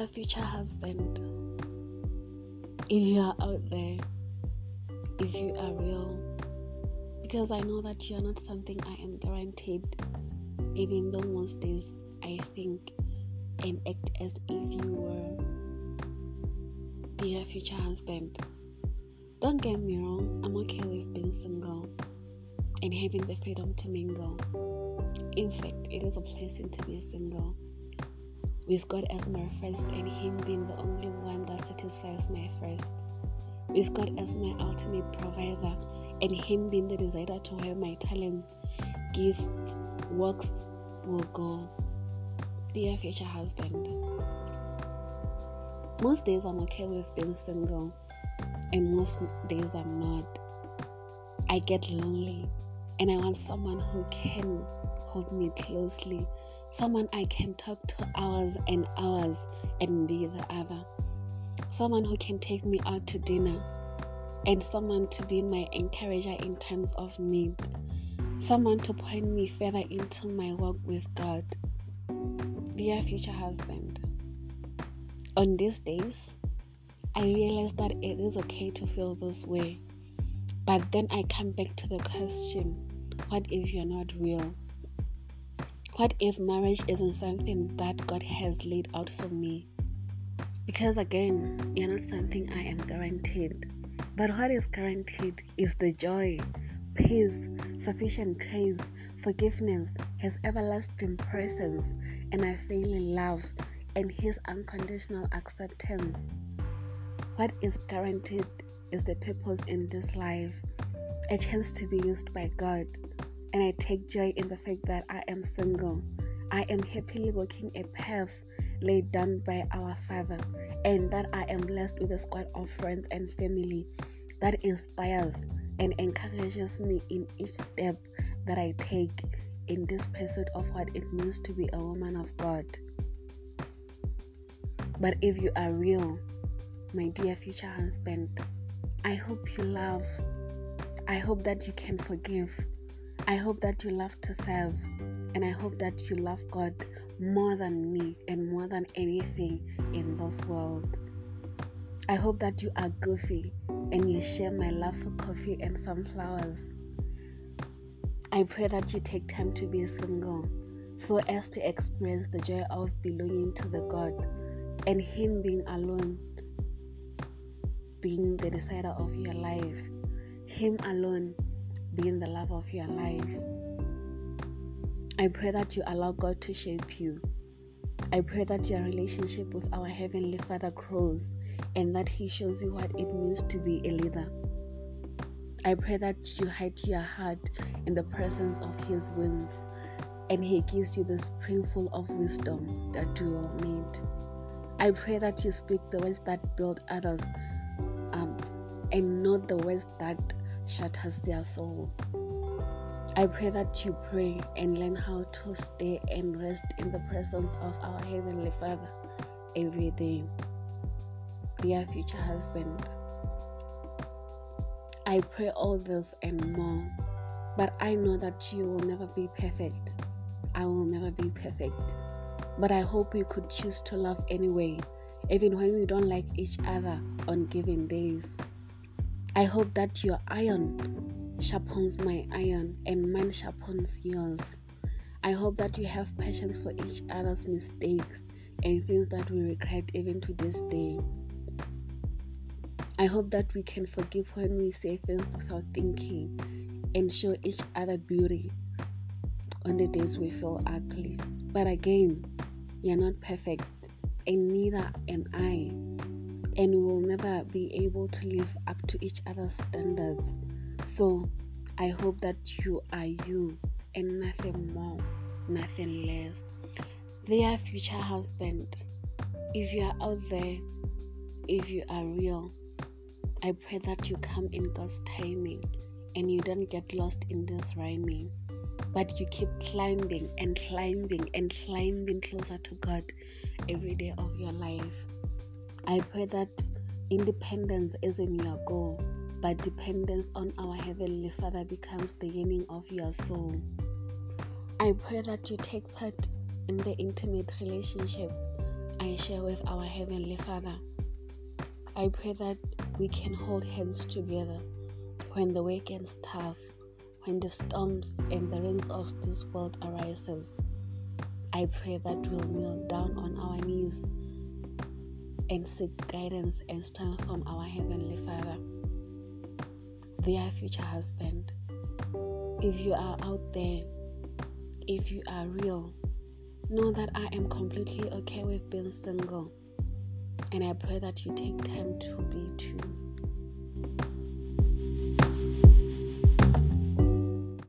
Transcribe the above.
Dear future husband, if you are out there, if you are real, because I know that you are not something I am guaranteed, even though most days I think and act as if you were. Dear future husband, don't get me wrong, I'm okay with being single and having the freedom to mingle. In fact, it is a blessing to be single with God as my first and Him being the only one that satisfies my first. With God as my ultimate provider and Him being the decider to where my talents, gifts, works will go. Dear future husband, most days I'm okay with being single, and most days I'm not. I get lonely, and I want someone who can hold me closely someone I can talk to hours and hours and be the other, someone who can take me out to dinner, and someone to be my encourager in times of need, someone to point me further into my walk with God. Dear future husband, on these days, I realize that it is okay to feel this way, but then I come back to the question what if you're not real? What if marriage isn't something that God has laid out for me? Because again, you're not something I am guaranteed. But what is guaranteed is the joy, peace, sufficient grace, forgiveness, His everlasting presence, and I feel in love and His unconditional acceptance. What is guaranteed is the purpose in this life, a chance to be used by God and I take joy in the fact that I am single. I am happily walking a path laid down by our Father, and that I am blessed with a squad of friends and family that inspires and encourages me in each step that I take in this pursuit of what it means to be a woman of God. But if you are real, my dear future husband, I hope you love. I hope that you can forgive. I hope that you love to serve and I hope that you love God more than me and more than anything in this world. I hope that you are goofy and you share my love for coffee and sunflowers. I pray that you take time to be single so as to experience the joy of belonging to the God and Him being alone, being the decider of your life, Him alone being the love of your life. I pray that you allow God to shape you. I pray that your relationship with our Heavenly Father grows and that He shows you what it means to be a leader. I pray that you hide your heart in the presence of His wings and He gives you the spring full of wisdom that you will need. I pray that you speak the words that build others um, and not the words that shatters their soul. I pray that you pray and learn how to stay and rest in the presence of our Heavenly Father every day. Dear future husband, I pray all this and more, but I know that you will never be perfect. I will never be perfect. But I hope you could choose to love anyway, even when we don't like each other on given days. I hope that your iron sharpens my iron and mine sharpens yours. I hope that you have patience for each other's mistakes and things that we regret even to this day. I hope that we can forgive when we say things without thinking and show each other beauty on the days we feel ugly. But again, you're not perfect, and neither am I and we will never be able to live up to each other's standards. So I hope that you are you and nothing more, nothing less. Dear future husband, if you are out there, if you are real, I pray that you come in God's timing and you don't get lost in this rhyming, but you keep climbing and climbing and climbing closer to God every day of your life. I pray that independence isn't your goal, but dependence on our Heavenly Father becomes the yearning of your soul. I pray that you take part in the intimate relationship I share with our Heavenly Father. I pray that we can hold hands together when the way gets tough, when the storms and the rains of this world arises. I pray that we'll kneel down on our knees and seek guidance and strength from our Heavenly Father. Dear future husband, if you are out there, if you are real, know that I am completely okay with being single. And I pray that you take time to be too.